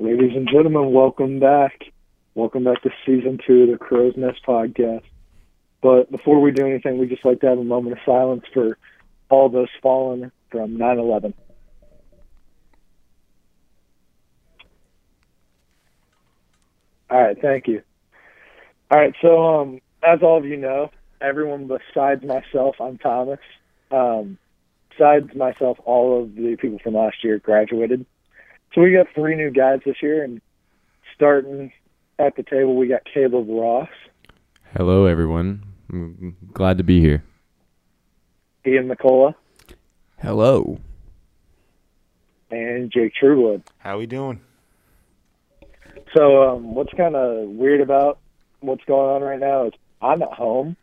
Ladies and gentlemen, welcome back. Welcome back to season two of the Crow's Nest podcast. But before we do anything, we'd just like to have a moment of silence for all those fallen from 9 11. All right, thank you. All right, so um, as all of you know, everyone besides myself, I'm Thomas. Um, besides myself, all of the people from last year graduated. So we got three new guys this year, and starting at the table, we got Caleb Ross, Hello, everyone. I'm glad to be here. Ian McCullough, Hello. and Jake Truewood. How are we doing? So um, what's kind of weird about what's going on right now is I'm at home.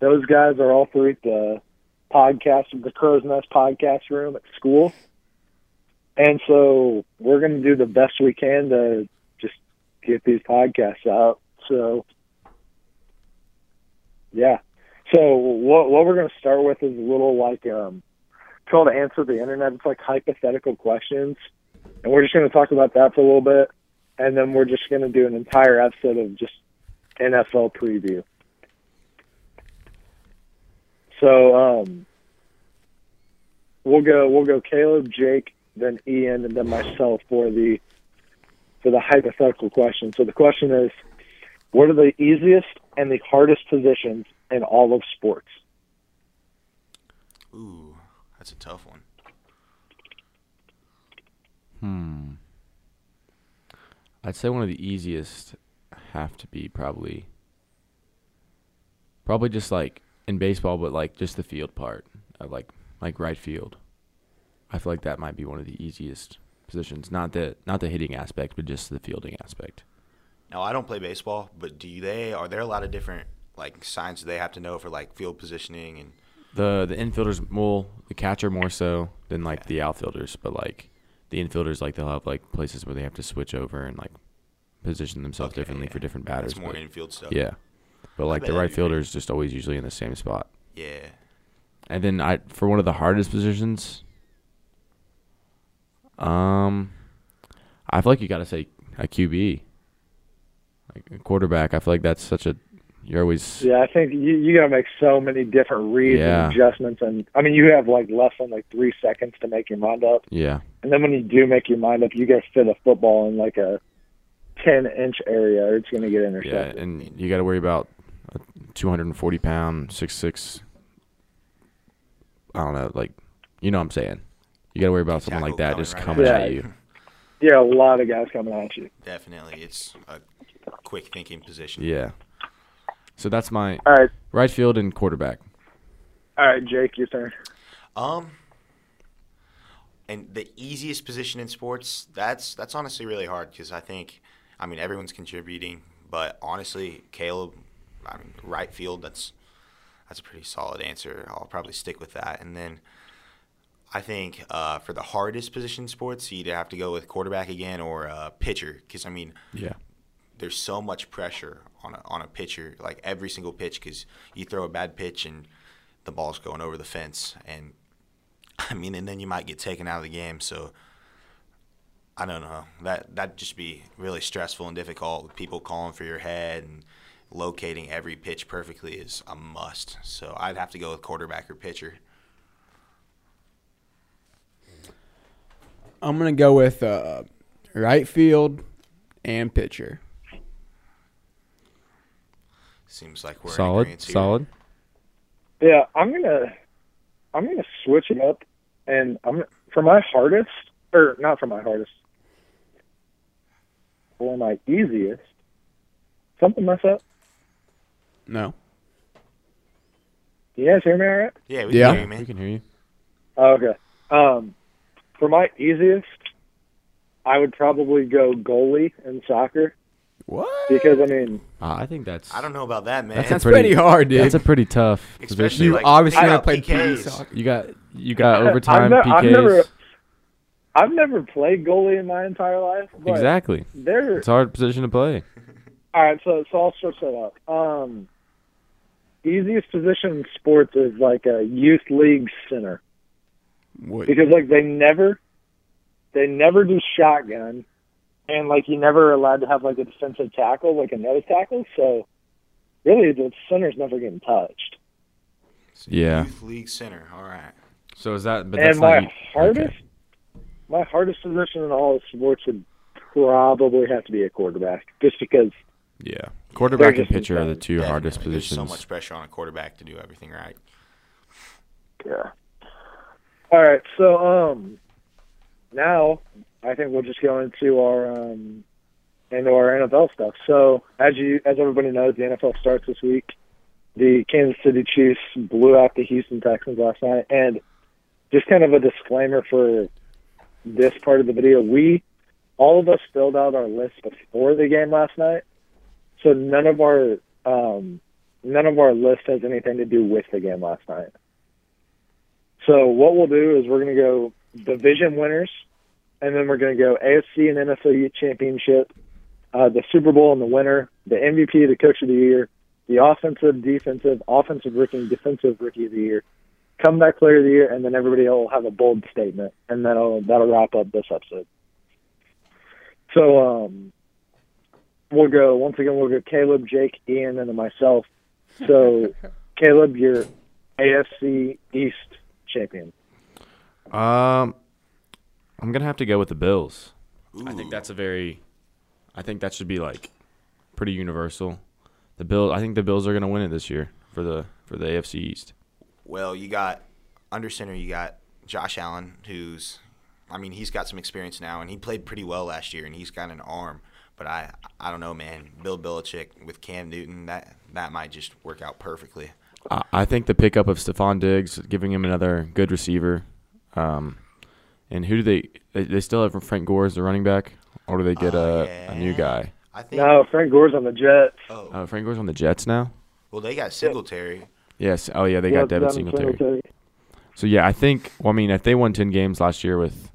Those guys are all three at the podcast, the Crow's Nest podcast room at school. And so we're going to do the best we can to just get these podcasts out. So, yeah. So what what we're going to start with is a little like um, called answer the internet. It's like hypothetical questions, and we're just going to talk about that for a little bit, and then we're just going to do an entire episode of just NFL preview. So um, we'll go we'll go Caleb, Jake, then Ian, and then myself for the for the hypothetical question. So the question is, what are the easiest and the hardest positions in all of sports? Ooh, that's a tough one. Hmm. I'd say one of the easiest have to be probably probably just like in baseball, but like just the field part of like like right field. I feel like that might be one of the easiest positions. Not the not the hitting aspect, but just the fielding aspect. Now I don't play baseball, but do they? Are there a lot of different like signs they have to know for like field positioning and? The the infielders more the catcher more so than like the outfielders, but like the infielders like they'll have like places where they have to switch over and like position themselves Okay, differently for different batters. More but- infield stuff. Yeah. But like the right fielder is just always usually in the same spot. Yeah. And then I for one of the hardest positions, um, I feel like you got to say a QB, like a quarterback. I feel like that's such a you're always Yeah, I think you, you got to make so many different reads Yeah. and adjustments, and I mean, you have like less than like three seconds to make your mind up, yeah and then when you do make your mind up, you got to fit a football in like a ten inch area, or it's going to get intercepted. yeah, and you got to worry about a 240 pound six six. I don't know, like you know what I'm saying. You got to worry about something like that coming just right coming at at you. you. Yeah, a lot of guys coming at you. Definitely, it's a quick thinking position. Yeah. So that's my All right, right field and quarterback. all right, Jake, your turn. Um. And the easiest position in sports, that's that's honestly really hard because I think, I mean, everyone's contributing, but honestly, Caleb, I mean, right field, that's that's a pretty solid answer. I'll probably stick with that. And then I think uh, for the hardest position sports, you'd have to go with quarterback again or uh, pitcher because I mean, Yeah. there's so much pressure on a, on a pitcher, like every single pitch, because you throw a bad pitch and the ball's going over the fence, and I mean, and then you might get taken out of the game. So I don't know. That that'd just be really stressful and difficult. With people calling for your head and locating every pitch perfectly is a must. So I'd have to go with quarterback or pitcher. I'm gonna go with uh, right field and pitcher. Seems like we're Solid. agreeance. Solid. Yeah, I'm gonna I'm gonna switch it up, and I'm for my hardest, or not for my hardest, for my easiest. Something mess up. No. You guys hear me all right? Yeah, we Yeah. can hear you, We can hear you. Oh, okay. Um, for my easiest, I would probably go goalie in soccer What? because I mean, Uh, I think that's I don't know about that, man. That's That's a pretty, pretty hard, dude. That's a pretty tough Especially position. you like, obviously think never about played PE PKs. soccer. You got you got overtime I've, ne- I've PKs. never, I've never played goalie in my entire life. But exactly. They're It's a hard position to play. all right. So, so I'll switch that up. Um, easiest position in sports is like a youth league center. What? because like they never they never do shotgun and like you're never allowed to have like a defensive tackle, like a nose tackle. So really, the center's never getting touched. Yeah. Youth league center. All right. So is that? But that's my not, hardest, okay. my hardest position in all of sports would probably have to be a quarterback, just because. Yeah. Quarterback and pitcher are the insane. two hardest Definitely. There's positions. so much pressure on a quarterback to do everything right. Yeah. All right. So um, now I think we'll just go into our um, into our NFL stuff. So as you as everybody knows, the NFL starts this week. The Kansas City Chiefs blew out the Houston Texans last night, and just kind of a disclaimer for this part of the video, we all of us filled out our list before the game last night, so none of our um, none of our list has anything to do with the game last night. So what we'll do is we're going to go division winners, and then we're going to go AFC and NFL championship, uh, the Super Bowl and the winner, the MVP, the Coach of the Year, the offensive, defensive, offensive rookie, and defensive rookie of the year, comeback player of the year, and then everybody will have a bold statement, and that'll that'll wrap up this episode. So um, we'll go once again. We'll go Caleb, Jake, Ian, and then myself. So Caleb, you're AFC East champion. Um, I'm gonna have to go with the Bills. I think that's a very, I think that should be like pretty universal. The Bill, I think the Bills are gonna win it this year for the for the AFC East. Well, you got under center. You got Josh Allen, who's, I mean, he's got some experience now, and he played pretty well last year, and he's got an arm. But I, I don't know, man. Bill Belichick with Cam Newton, that that might just work out perfectly. I, I think the pickup of Stefon Diggs, giving him another good receiver, um, and who do they? They, they still have Frank Gore as the running back, or do they get Oh, a, a new guy? I think. No, Frank Gore's on the Jets. Oh, Uh, Frank Gore's on the Jets now. well, they got Singletary. Yes. Oh yeah, they Yeah, got Devin Devin Singletary. So yeah, I think. Well, I mean, if they won ten games last year with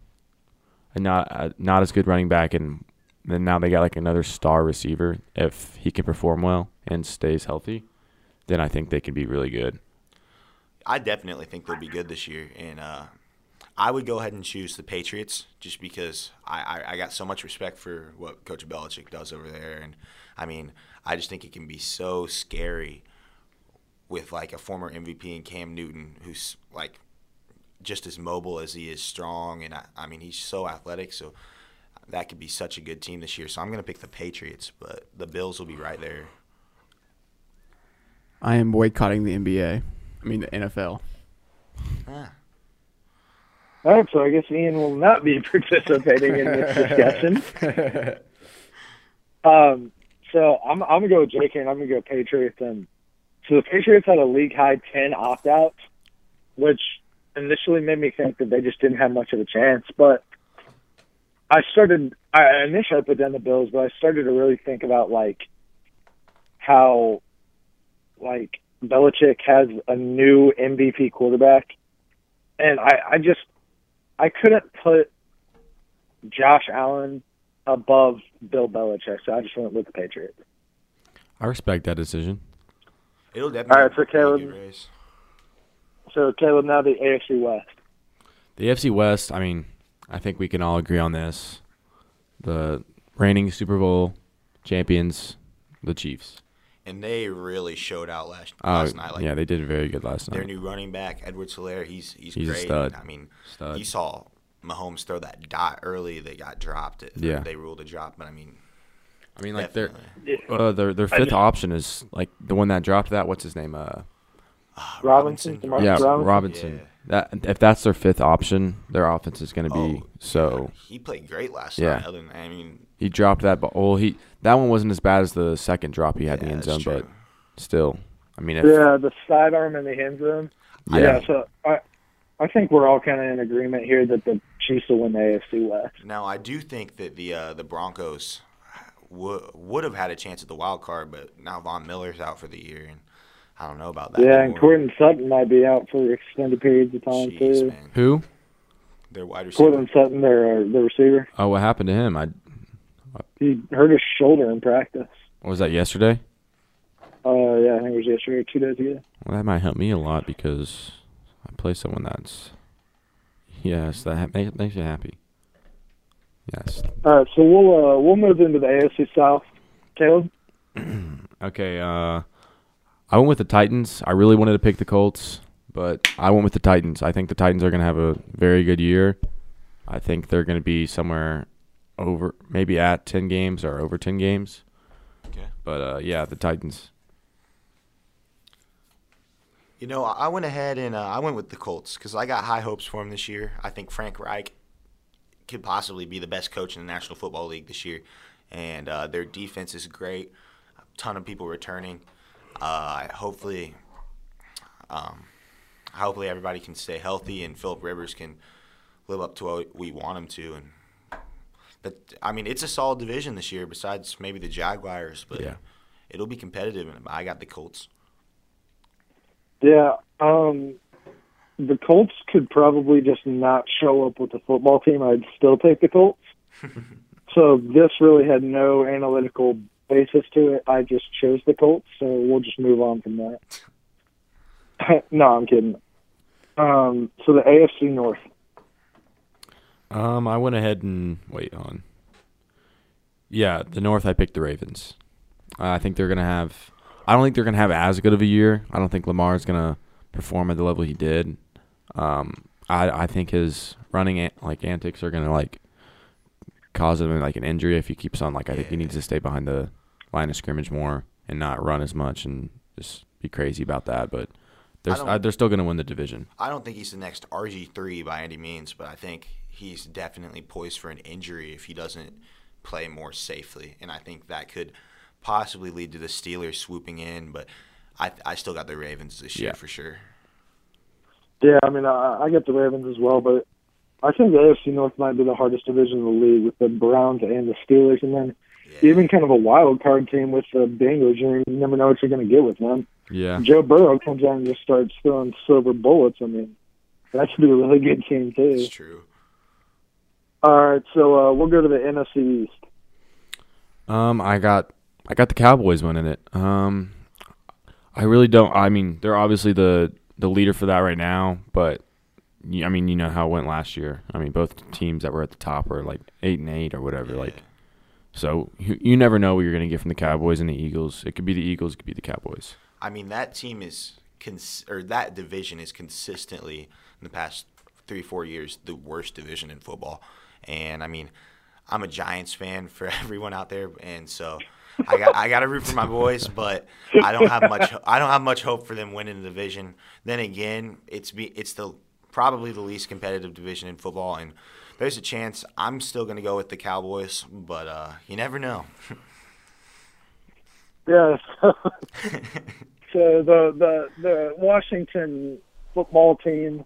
a not a not as good running back, and then now they got like another star receiver, if he can perform well and stays healthy, then I think they can be really good. I definitely think they'll be good this year, and uh, I would go ahead and choose the Patriots just because I, I, I got so much respect for what Coach Belichick does over there, and I mean I just think it can be so scary with like a former MVP and Cam Newton, who's like just as mobile as he is strong, and I, I mean he's so athletic, so that could be such a good team this year. So I'm gonna pick the Patriots, but the Bills will be right there. I am boycotting the NBA. I mean the NFL. Ah. All right, so I guess Ian will not be participating in this discussion. Um, so I'm I'm gonna go with JK and I'm gonna go Patriots and so the Patriots had a league high ten opt outs, which initially made me think that they just didn't have much of a chance. But I started I initially put down the Bills, but I started to really think about like how like Belichick has a new MVP quarterback, and I I just I couldn't put Josh Allen above Bill Belichick, so I just went with the Patriots. I respect that decision. It'll definitely. All right, so be Caleb- race. So Caleb, now the AFC West. The AFC West, I mean, I think we can all agree on this. The reigning Super Bowl champions, the Chiefs. And they really showed out last Oh, last night. Like yeah, they did very good last night. their night. new running back, Edwards-Helaire, he's he's, He's a great. stud. I mean, Stud. he saw Mahomes throw that dot early They got dropped. It, Yeah. they ruled a drop, but I mean, I mean, like their uh, their their fifth option is like the one that dropped that. What's his name? Uh, Ah, Robinson, yeah, Robinson? Robinson. Yeah. That if that's their fifth option, their offense is going to be Oh, so. he played great last Yeah. night. Other than I mean, He dropped that ball. Well, he that one wasn't as bad as the second drop he had in the end zone, but still, I mean, if, Yeah, the sidearm in the end zone. yeah, Yeah, so I I think we're all kind of in agreement here that the Chiefs will win the AFC West. Now I do think that the uh, the Broncos would would have had a chance at the wild card, but now Von Miller's out for the year, and I don't know about that. yeah, and anymore. Courtland Sutton might be out for extended periods of time Jeez, too. man, who? their wide receiver. Courtland Sutton, their uh, the receiver, Oh, what happened to him? I he hurt his shoulder in practice. what was that yesterday. Uh, yeah, I think it was yesterday or two days ago. Well, that might help me a lot because I play someone that's yes, that ha- makes makes you happy. Yes. All right, so we'll uh, we'll move into the AFC South. Caleb. Okay. Uh, I went with the Titans. I really wanted to pick the Colts, but I went with the Titans. I think the Titans are going to have a very good year. I think they're going to be somewhere over, maybe at ten games or over ten games. Okay. But uh, yeah, the Titans. You know, I I went ahead and uh, I went with the Colts because I got high hopes for them this year. I think Frank Reich could possibly be the best coach in the National Football League this year, and uh, their defense is great. A ton of people returning. Uh, hopefully, um, hopefully everybody can stay healthy and Philip Rivers can live up to what we want him to. And but I mean, it's a solid division this year. Besides maybe the Jaguars, but Yeah. it'll be competitive. And I got the Colts. Yeah, um, the Colts could probably just not show up with the football team. I'd still take the Colts. so this really had no analytical basis to it. I just chose the Colts, so we'll just move on from that. no, I'm kidding. Um, so the AFC North. Um, I went ahead and wait on. Yeah, the North. I picked the Ravens. Uh, I think they're gonna have. I don't think they're gonna have as good of a year. I don't think Lamar is gonna perform at the level he did. Um, I I think his running an- like antics are gonna like cause him like an injury if he keeps on. Like I think he needs to stay behind the line of scrimmage more and not run as much and just be crazy about that. But they're don't- uh, they're still gonna win the division. I don't think he's the next RG3 by any means, but I think he's definitely poised for an injury if he doesn't play more safely. And I think that could possibly lead to the Steelers swooping in, but I, I still got the Ravens this year Yeah. for sure. Yeah, I mean, I, I get the Ravens as well, but I think the AFC North might be the hardest division in the league with the Browns and the Steelers, and then Yeah. even kind of a wild card team with the Bengals. You never know what you're going to get with them. Yeah. Joe Burrow comes out and just starts throwing silver bullets. I mean, that should be a really good team too. It's true. All right, so uh, we'll go to the NFC East. Um, I got I got the Cowboys winning it. Um, I really don't. I mean, they're obviously the the leader for that right now, but I mean, you know how it went last year. I mean, both teams that were at the top were like eight and eight or whatever. Yeah. Like, so you, you never know what you're gonna get from the Cowboys and the Eagles. It could be the Eagles, it could be the Cowboys. I mean, that team is cons- or that division is consistently in the past three four years the worst division in football. And I mean, I'm a Giants fan for everyone out there, and so I got I got to root for my boys, but I don't have much I don't have much hope for them winning the division. Then again, it's be it's the probably the least competitive division in football, and there's a chance I'm still going to go with the Cowboys, but uh, you never know. Yeah. So, so the the the Washington football team,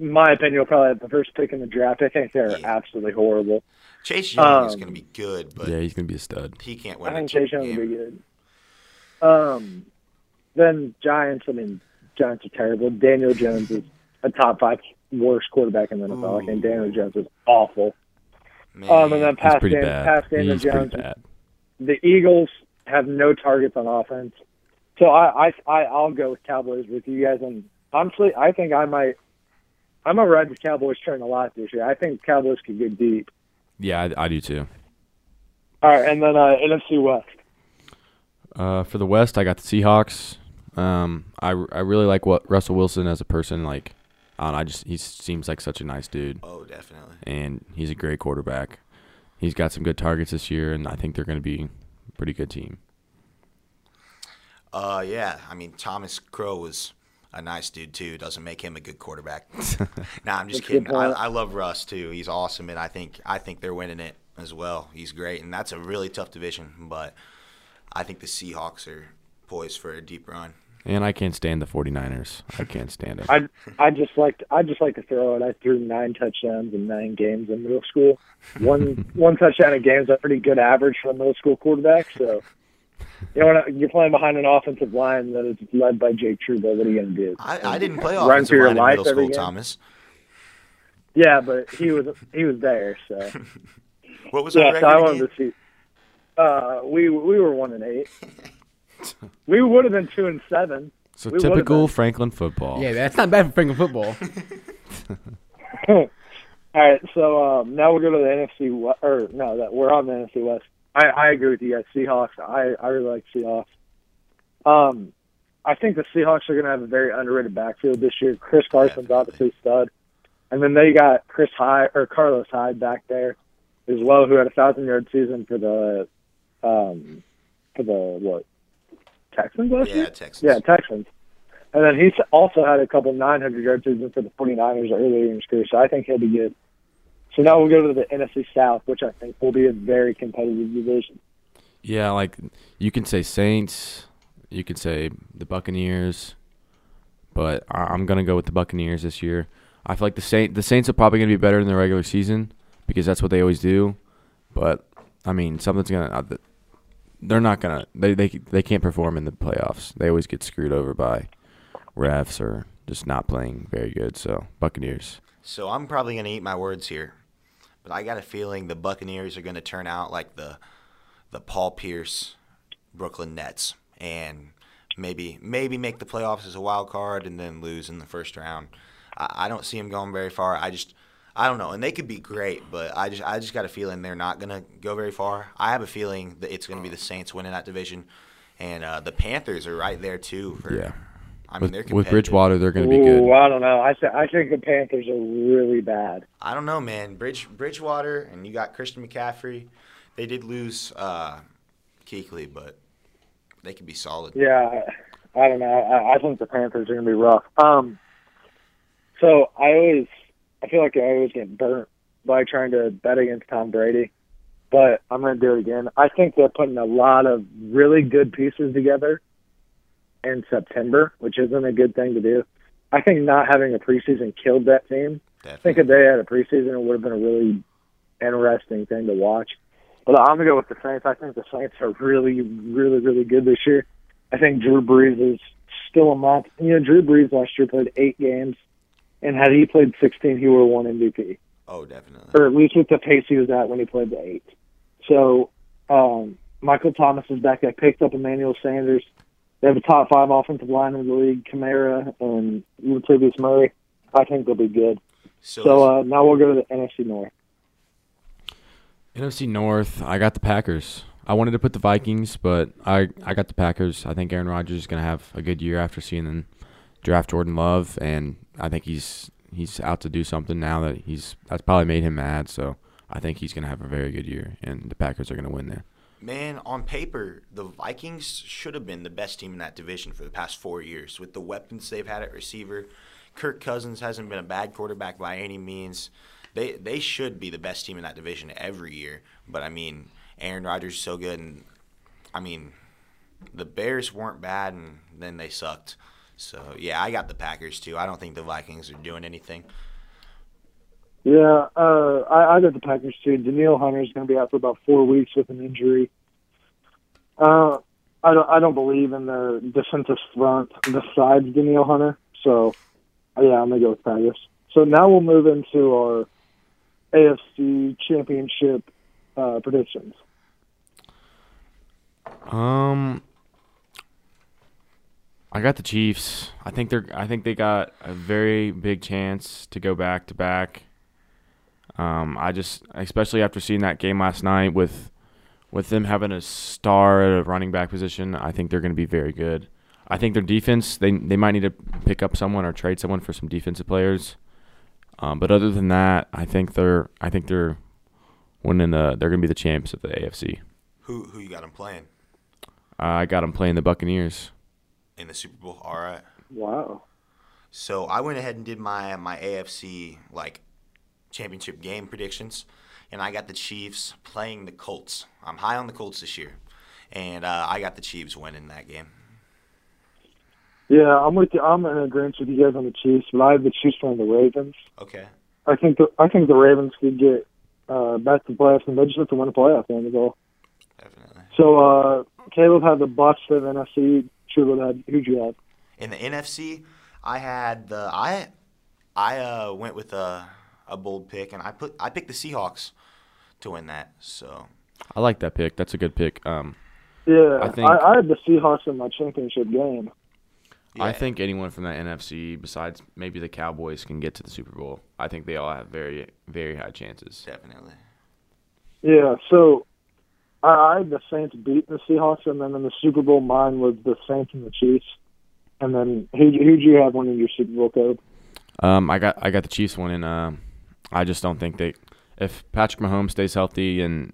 in my opinion, will probably have the first pick in the draft. I think they're Yeah. absolutely horrible. Chase Young is Um, going to be good, but yeah, he's gonna be a stud. he can't win. I think Chase Young will be good. Um, then Giants. I mean, Giants are terrible. Daniel Jones is a top five worst quarterback in the NFL. I think Daniel Jones is awful. Man. Um, and then past Dan, past Daniel Jones, the Eagles have no targets on offense. So I, I, I I'll go with Cowboys with you guys. And honestly, I think I might, I might ride the Cowboys train a lot this year. I think Cowboys could get deep. Yeah, I, I do too. All right, and then uh, NFC West. Uh, for the West, I got the Seahawks. Um, I, I really like what Russell Wilson as a person. Like, I don't know, I just he seems like such a nice dude, Oh, definitely. and he's a great quarterback. He's got some good targets this year, and I think they're going to be a pretty good team. Uh, yeah. I mean, Thomas Crow was a nice dude too. Doesn't make him a good quarterback. nah, I'm just That's a good kidding. I. I love Russ too. He's awesome, and I think I think they're winning it as well. He's great, and that's a really tough division. But I think the Seahawks are poised for a deep run. And I can't stand the 49ers. I can't stand them. I I just like to, I just like to throw it. I threw nine touchdowns in nine games in middle school. One one touchdown a game is a pretty good average for a middle school quarterback. So, you know, when you're playing behind an offensive line that is led by Jake Trudeau, what are you going to do? I, I didn't play Run offensive for your line in life middle school, game? Thomas. Yeah, but he was he was there. So What was our yeah, record so I again? wanted to see. Uh, we we were one and eight. we would have been two and seven. So We typical. Franklin football. Yeah, that's not bad for Franklin football. All right, so um, now we'll go to the NFC West, or no, that we're on the NFC West. I, I agree with you guys. Seahawks. I, I really like Seahawks. Um, I think the Seahawks are going to have a very underrated backfield this year. Chris Carson's Definitely. obviously stud, and then they got Chris Hyde or Carlos Hyde back there as well, who had a thousand yard season for the um for the what Texans last Yeah, year. Texans. Yeah, Texans. And then he's also had a couple 900 yard seasons for the 49ers earlier in his career, so I think he'll be good. So now we'll go to the NFC South, which I think will be a very competitive division. Yeah, like you can say Saints, you can say the Buccaneers, but I- I'm gonna go with the Buccaneers this year. I feel like the Saint the Saints are probably gonna be better in the regular season because that's what they always do. But I mean, something's gonna. Uh, They're not gonna. They they they can't perform in the playoffs. They always get screwed over by refs or just not playing very good. So Buccaneers. So I'm probably to eat my words here, but I got a feeling the Buccaneers are to turn out like the the Paul Pierce Brooklyn Nets and maybe maybe make the playoffs as a wild card and then lose in the first round. I, I don't see them going very far. I just I don't know, and they could be great, but I just I just got a feeling they're not going to go very far. I have a feeling that it's going to be the Saints winning that division, and uh, the Panthers are right there too. For, Yeah. I mean With, they're with. Bridgewater, they're gonna be Ooh, good. I don't know. I th- I think the Panthers are really bad. I don't know, man. Bridge Bridgewater and you got Christian McCaffrey. They did lose uh, Kuechly, but they could be solid. Yeah, I, I don't know. I, I think the Panthers are going to be rough. Um, so I always, I feel like I always get burnt by trying to bet against Tom Brady, but I'm going to do it again. I think they're putting a lot of really good pieces together in September, which isn't a good thing to do. I think not having a preseason killed that team. I think if they had a preseason, it would have been a really interesting thing to watch. But I'm gonna go with the Saints. I think the Saints are really, really, really good this year. I think Drew Brees is still a month. You know, Drew Brees last year played eight games, and had he played 16, he would have won MVP, Oh, definitely. or at least with the pace he was at when he played the eight. So, um, Michael Thomas is back. I picked up Emmanuel Sanders. They have a top five offensive line in the league, Kamara and Latavius Murray. I think they'll be good. So, So uh, now we'll go to the NFC North. NFC North, I got the Packers. I wanted to put the Vikings, but I, I got the Packers. I think Aaron Rodgers is going to have a good year after seeing them draft Jordan Love, and I think he's he's out to do something now that he's that's probably made him mad. So I think he's going to have a very good year, and the Packers are going to win there. man, on paper, the Vikings should have been the best team in that division for the past four years with the weapons they've had at receiver. Kirk Cousins hasn't been a bad quarterback by any means. They they should be the best team in that division every year. But I mean, Aaron Rodgers is so good, and I mean, the Bears weren't bad, and then they sucked. So yeah, I got the Packers too. I don't think the Vikings are doing anything. Yeah, uh, I, I got the Packers too. Danielle Hunter is going to be out for about four weeks with an injury. Uh, I don't, I don't believe in the defensive front besides Danielle Hunter. So, yeah, I'm going to go with Packers. So now we'll move into our AFC Championship uh, predictions. Um, I got the Chiefs. I think they're. I think they got a very big chance to go back to back. Um, I just, especially after seeing that game last night with, with them having a star at a running back position, I think they're going to be very good. I think their defense, they they might need to pick up someone or trade someone for some defensive players. Um, but other than that, I think they're. I think they're winning the. They're going to be the champs of the AFC. Who who you got them playing Uh, I got them playing the Buccaneers. In the Super Bowl? All right. Wow. So I went ahead and did my my AFC like championship game predictions, and I got the Chiefs playing the Colts. I'm high on the Colts this year, and uh, I got the Chiefs winning that game. Yeah, I'm with you. I'm in agreement with you guys on the Chiefs, but I have the Chiefs playing the Ravens. Okay. I think the I think the Ravens could get uh, back to the playoffs, and they just have to win a playoff game as well. Definitely. So uh, Caleb had the Bucks for the NFC. Trudeau had who'd you have? In the NFC, I had the I I uh, went with a a bold pick, and I put I picked the Seahawks to win that. So I like that pick. That's a good pick. Um, Yeah, I think- I, I had the Seahawks in my championship game. I think anyone from that NFC besides maybe the Cowboys can get to the Super Bowl. I think they all have very very high chances. definitely. Yeah, so I, I the Saints beat the Seahawks, and then in the Super Bowl, mine was the Saints and the Chiefs. And then who who'd you have winning your Super Bowl code? Um, I got I got the Chiefs one, and um, I just don't think they. If Patrick Mahomes stays healthy, and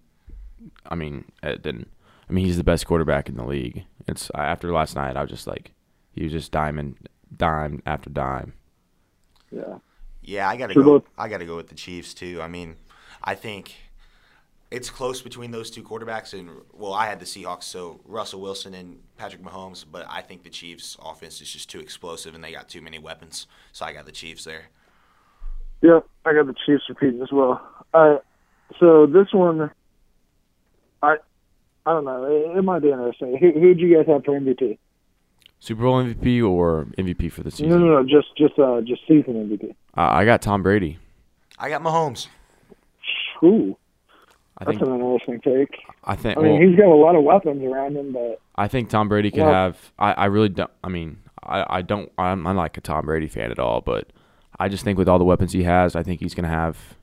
I mean, uh, then I mean he's the best quarterback in the league. It's after last night, I was just like, he was just diming dime after dime. Yeah, Yeah, I gotta Sure, go. both. I gotta go with the Chiefs too. I mean, I think it's close between those two quarterbacks. And well, I had the Seahawks, so Russell Wilson and Patrick Mahomes. But I think the Chiefs' offense is just too explosive, and they got too many weapons. So I got the Chiefs there. yeah, I got the Chiefs repeating as well. Uh, so this one, I I don't know. It, it might be interesting. Who who'd you guys have for MVP? Super Bowl MVP or MVP for the season? No, no, no, just just uh just season MVP. I I got Tom Brady. I got Mahomes. Ooh, I that's think an interesting take. I think I mean, well, he's got a lot of weapons around him, but I think Tom Brady could Well- have. I, I really don't. I mean, I, I don't. I'm, I'm like a Tom Brady fan at all, but I just think with all the weapons he has, I think he's gonna have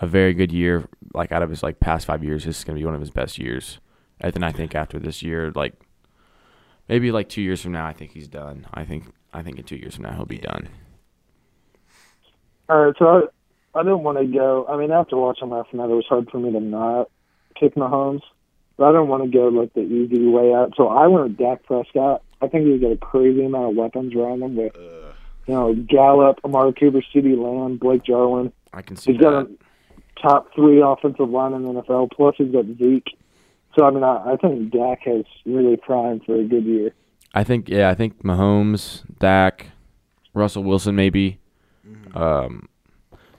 a very good year. Like out of his like past five years, this is gonna be one of his best years. And then I think after this year, like maybe like two years from now, I think he's done. I think I think in two years from now he'll be done. All right, so I, I didn't want to go. I mean, after watching last night, it was hard for me to not pick Mahomes, but I didn't want to go like the easy way out. So I went with Dak Prescott. I think he's got a crazy amount of weapons around him with Uh, you know Gallup, Amari Cooper, CeeDee Lamb, Blake Jarwin. I can see He's got a top three offensive line in the NFL. Plus, he's got Zeke. So I mean, I, I think Dak has really primed for a good year. I think yeah, I think Mahomes, Dak, Russell Wilson maybe. Um,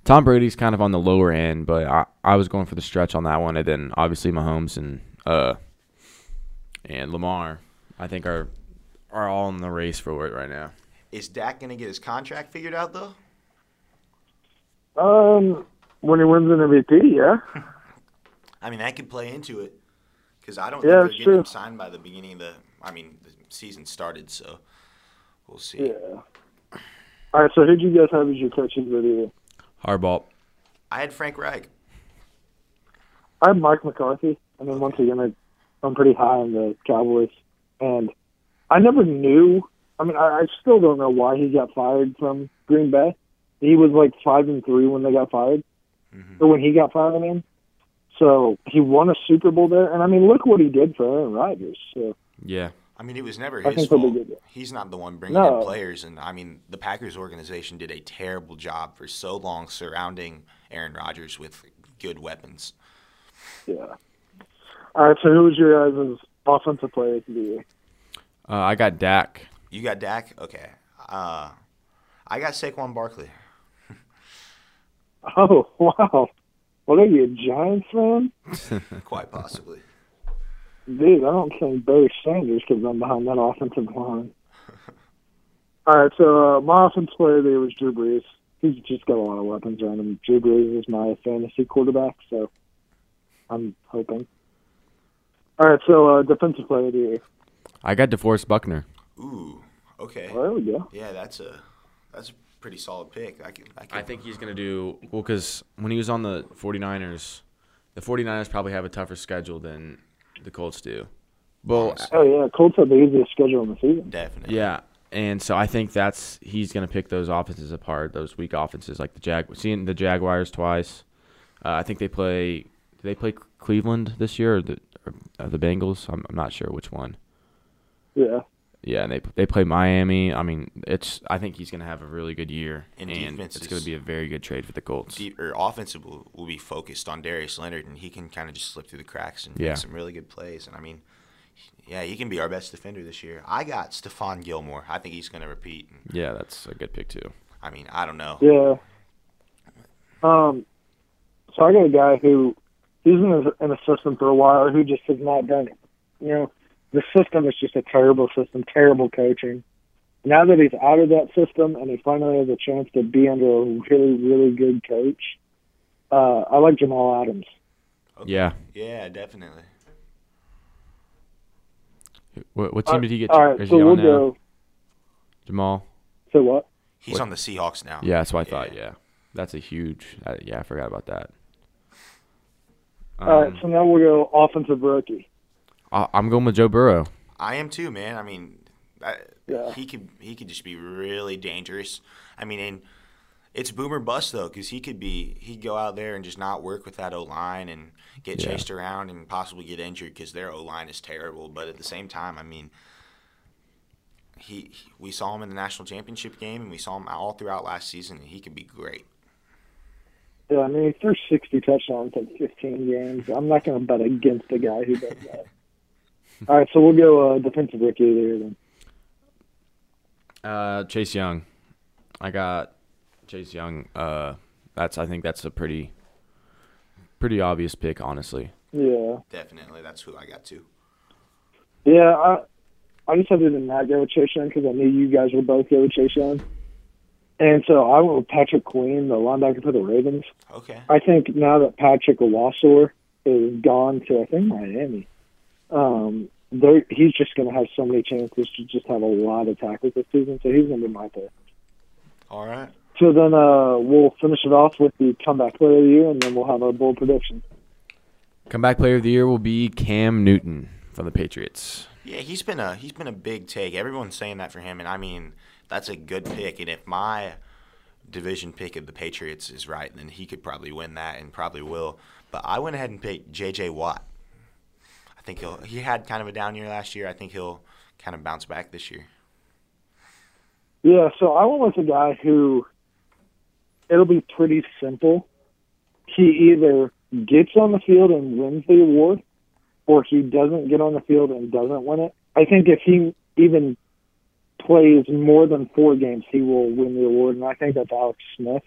Tom Brady's kind of on the lower end, but I, I was going for the stretch on that one, and then obviously Mahomes and uh and Lamar, I think are are all in the race for it right now. is Dak gonna get his contract figured out though? Um, when he wins an MVP, yeah. I mean, that could play into it because I don't Yeah, think it's they're getting true. him signed by the beginning of the. I mean, the season started, so we'll see. Yeah. All right, so who'd you guys have as your coaches of the? Harbaugh. I had Frank Reich. I have Mike McCarthy. I mean, once again, I, I'm pretty high on the Cowboys, and I never knew. I mean, I, I still don't know why he got fired from Green Bay. He was like five and three when they got fired, Mhm. or when he got fired. I mean, so he won a Super Bowl there, and I mean, look what he did for Aaron Rodgers. So Yeah. I mean, it was never I his think they'll be fault. He's not the one bringing No. in players, and I mean, the Packers organization did a terrible job for so long surrounding Aaron Rodgers with good weapons. yeah. All right, so who was your guys' offensive player of the year? Uh, I got Dak. You got Dak, okay. Uh, I got Saquon Barkley. Oh wow, what are you, a Giants fan? Quite possibly. Dude, I don't think Barry Sanders could run behind that offensive line. All right, so uh, my offensive player there was Drew Brees. He's just got a lot of weapons around him. Drew Brees is my fantasy quarterback, so I'm hoping. All right, so uh, defensive player of the year. I got DeForest Buckner. Ooh, okay. Well, there we go. Yeah, that's a that's a pretty solid pick. I can, I can I think he's going to do well because when he was on the 49ers, the 49ers probably have a tougher schedule than the Colts do. Well, Oh yeah, Colts have the easiest schedule in the season. definitely. Yeah, and so I think that's he's going to pick those offenses apart, those weak offenses like the Jag. Seeing the Jaguars twice, uh, I think they play. Do they play Cleveland this year or the or, uh, the Bengals? I'm, I'm not sure which one. Yeah. Yeah, and they they play Miami. I mean, it's. I think he's going to have a really good year, And and, it's going to be a very good trade for the Colts. Deep, or offensive will, will be focused on Darius Leonard, and he can kind of just slip through the cracks and Yeah. make some really good plays. And I mean, yeah, he can be our best defender this year. I got Stephon Gilmore. I think he's going to repeat. Yeah, that's a good pick too. I mean, I don't know. Yeah. Um. So I got a guy who he's been an assistant for a while who just has not done it. You know, the system is just a terrible system, terrible coaching. Now that he's out of that system and he finally has a chance to be under a really, really good coach, uh, I like Jamal Adams. Okay. Yeah. Yeah, definitely. What, what team did he get? All right, so we'll now? go. Jamal. So what? He's What- on the Seahawks now. Yeah, that's what I thought. Yeah, that's a huge. Uh, yeah, I forgot about that. Um, All right, so now we'll go offensive rookie. I- I'm going with Joe Burrow. I am too, man. I mean, I, Yeah. he could he could just be really dangerous. I mean, and it's boomer bust though, because he could be he'd go out there and just not work with that O line and get Yeah. chased around and possibly get injured because their O line is terrible. But at the same time, I mean, he, he we saw him in the national championship game and we saw him all throughout last season, and he could be great. Yeah, I mean, he threw 60 touchdowns in 15 games. I'm not going to bet against a guy who does that. All right, so we'll go uh, defensive rookie of the year then. Uh, Chase Young. I got Chase Young. Uh, that's I think that's a pretty, pretty obvious pick, honestly. Yeah. Definitely, that's who I got too. Yeah, I I decided to not go with Chase Young because I knew you guys would both go with Chase Young. And so I went with Patrick Queen, the linebacker for the Ravens. Okay. I think now that Patrick Onwuasor is gone to, I think, Miami, um, there he's just going to have so many chances to just have a lot of tackles this season. So he's going to be my pick. All right. So then uh, we'll finish it off with the comeback player of the year, and then we'll have our bold prediction. Comeback player of the year will be Cam Newton from the Patriots. Yeah, he's been a he's been a big take. Everyone's saying that for him, and I mean that's a good pick. And if my division pick of the Patriots is right, then he could probably win that, and probably will. But I went ahead and picked J.J. Watt. I think he'll he had kind of a down year last year. I think he'll kind of bounce back this year. Yeah, so I went with a guy who it'll be pretty simple. He either gets on the field and wins the award, or he doesn't get on the field and doesn't win it. I think if he even plays more than four games, he will win the award, and I think that's Alex Smith.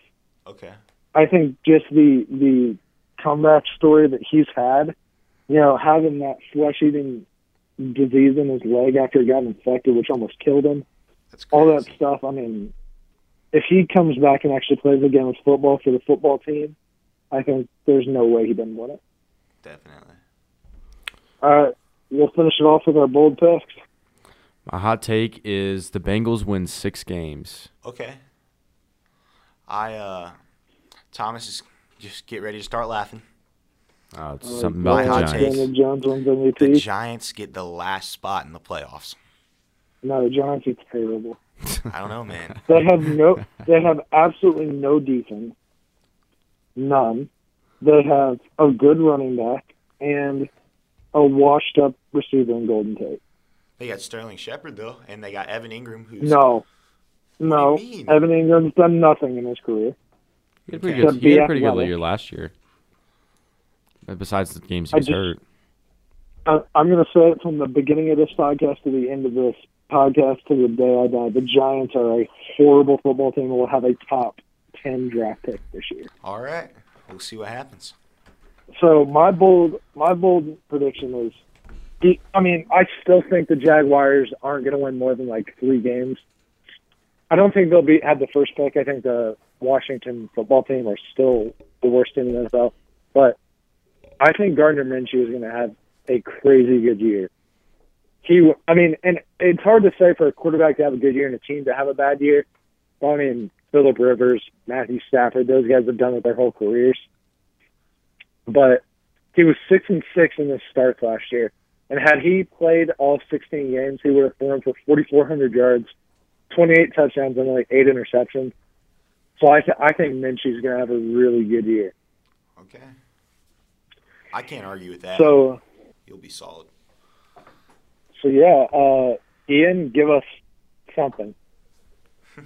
Okay. I think just the the comeback story that he's had, you know, having that flesh eating disease in his leg after he got infected, which almost killed him That's all that stuff. I mean, if he comes back and actually plays again with football for the football team, I think there's no way he doesn't win it. Definitely. All right, we'll finish it off with our bold picks. My hot take is the Bengals win six games. Okay. I uh, Thomas is just get ready to start laughing. Uh, it's All right, something my about hot the. Giants. Daniel Jones wins The Giants get the last spot in the playoffs. No, the Giants are terrible. I don't know, man. They have no. They have absolutely no defense. None. They have a good running back and a washed-up receiver in Golden Tate. They got Sterling Shepard though, and they got Evan Engram, who's No, no. do you mean? Evan Engram's done nothing in his career. He had a pretty good, he had a pretty good year last year. But besides the games he I just, hurt. I, I'm going to say it from the beginning of this podcast to the end of this podcast to the day I die. The Giants are a horrible football team and will have a top 10 draft pick this year. all right. We'll see what happens. So my bold my bold prediction is, I mean, I still think the Jaguars aren't going to win more than like three games. I don't think they'll be have the first pick. I think the Washington football team are still the worst team in the NFL, but I think Gardner Minshew is going to have a crazy good year. He, I mean, and it's hard to say for a quarterback to have a good year and a team to have a bad year. Well, I mean, Philip Rivers, Matthew Stafford, those guys have done it their whole careers. But he was six and six in his starts last year, and had he played all 16 games, he would have thrown for 4,400 yards, 28 touchdowns, and like eight interceptions. So I, th- I think Minshew's going to have a really good year. Okay. I can't argue with that. So, He'll be solid. so yeah, uh, Ian, give us something.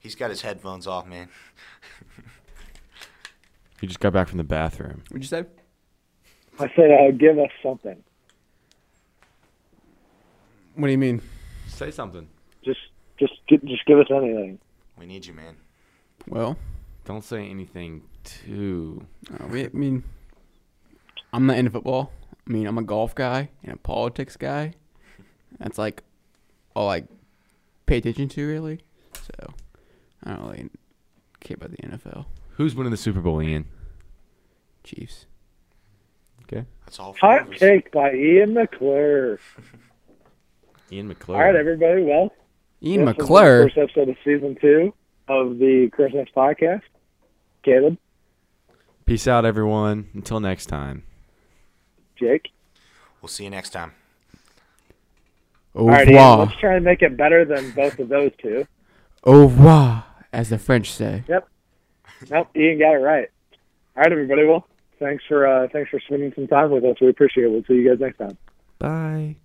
He's got his headphones off, man. He just got back from the bathroom. What'd you say? I said, uh, give us something. What do you mean? Say something. Just, just, just give us anything. We need you, man. Well, Don't say anything too. uh, we, I mean, I'm not into football. I mean, I'm a golf guy and a politics guy. That's like all I pay attention to, really. So I don't really care about the NFL. Who's winning the Super Bowl, Ian? Chiefs. Okay. That's all. four Hot of take by Ian McClure. Ian McClure. All right, everybody. Well, Ian this McClure. First episode of season two of the Crow's Nest podcast. Caleb, Peace out, everyone. Until next time. Jake. We'll see you next time. Au All right, Ian, revoir. let's try and make it better than both of those two. Au revoir, as the French say. Yep. Nope, Ian got it right. All right, everybody. Well, thanks for uh, thanks for spending some time with us. We appreciate it. We'll see you guys next time. Bye.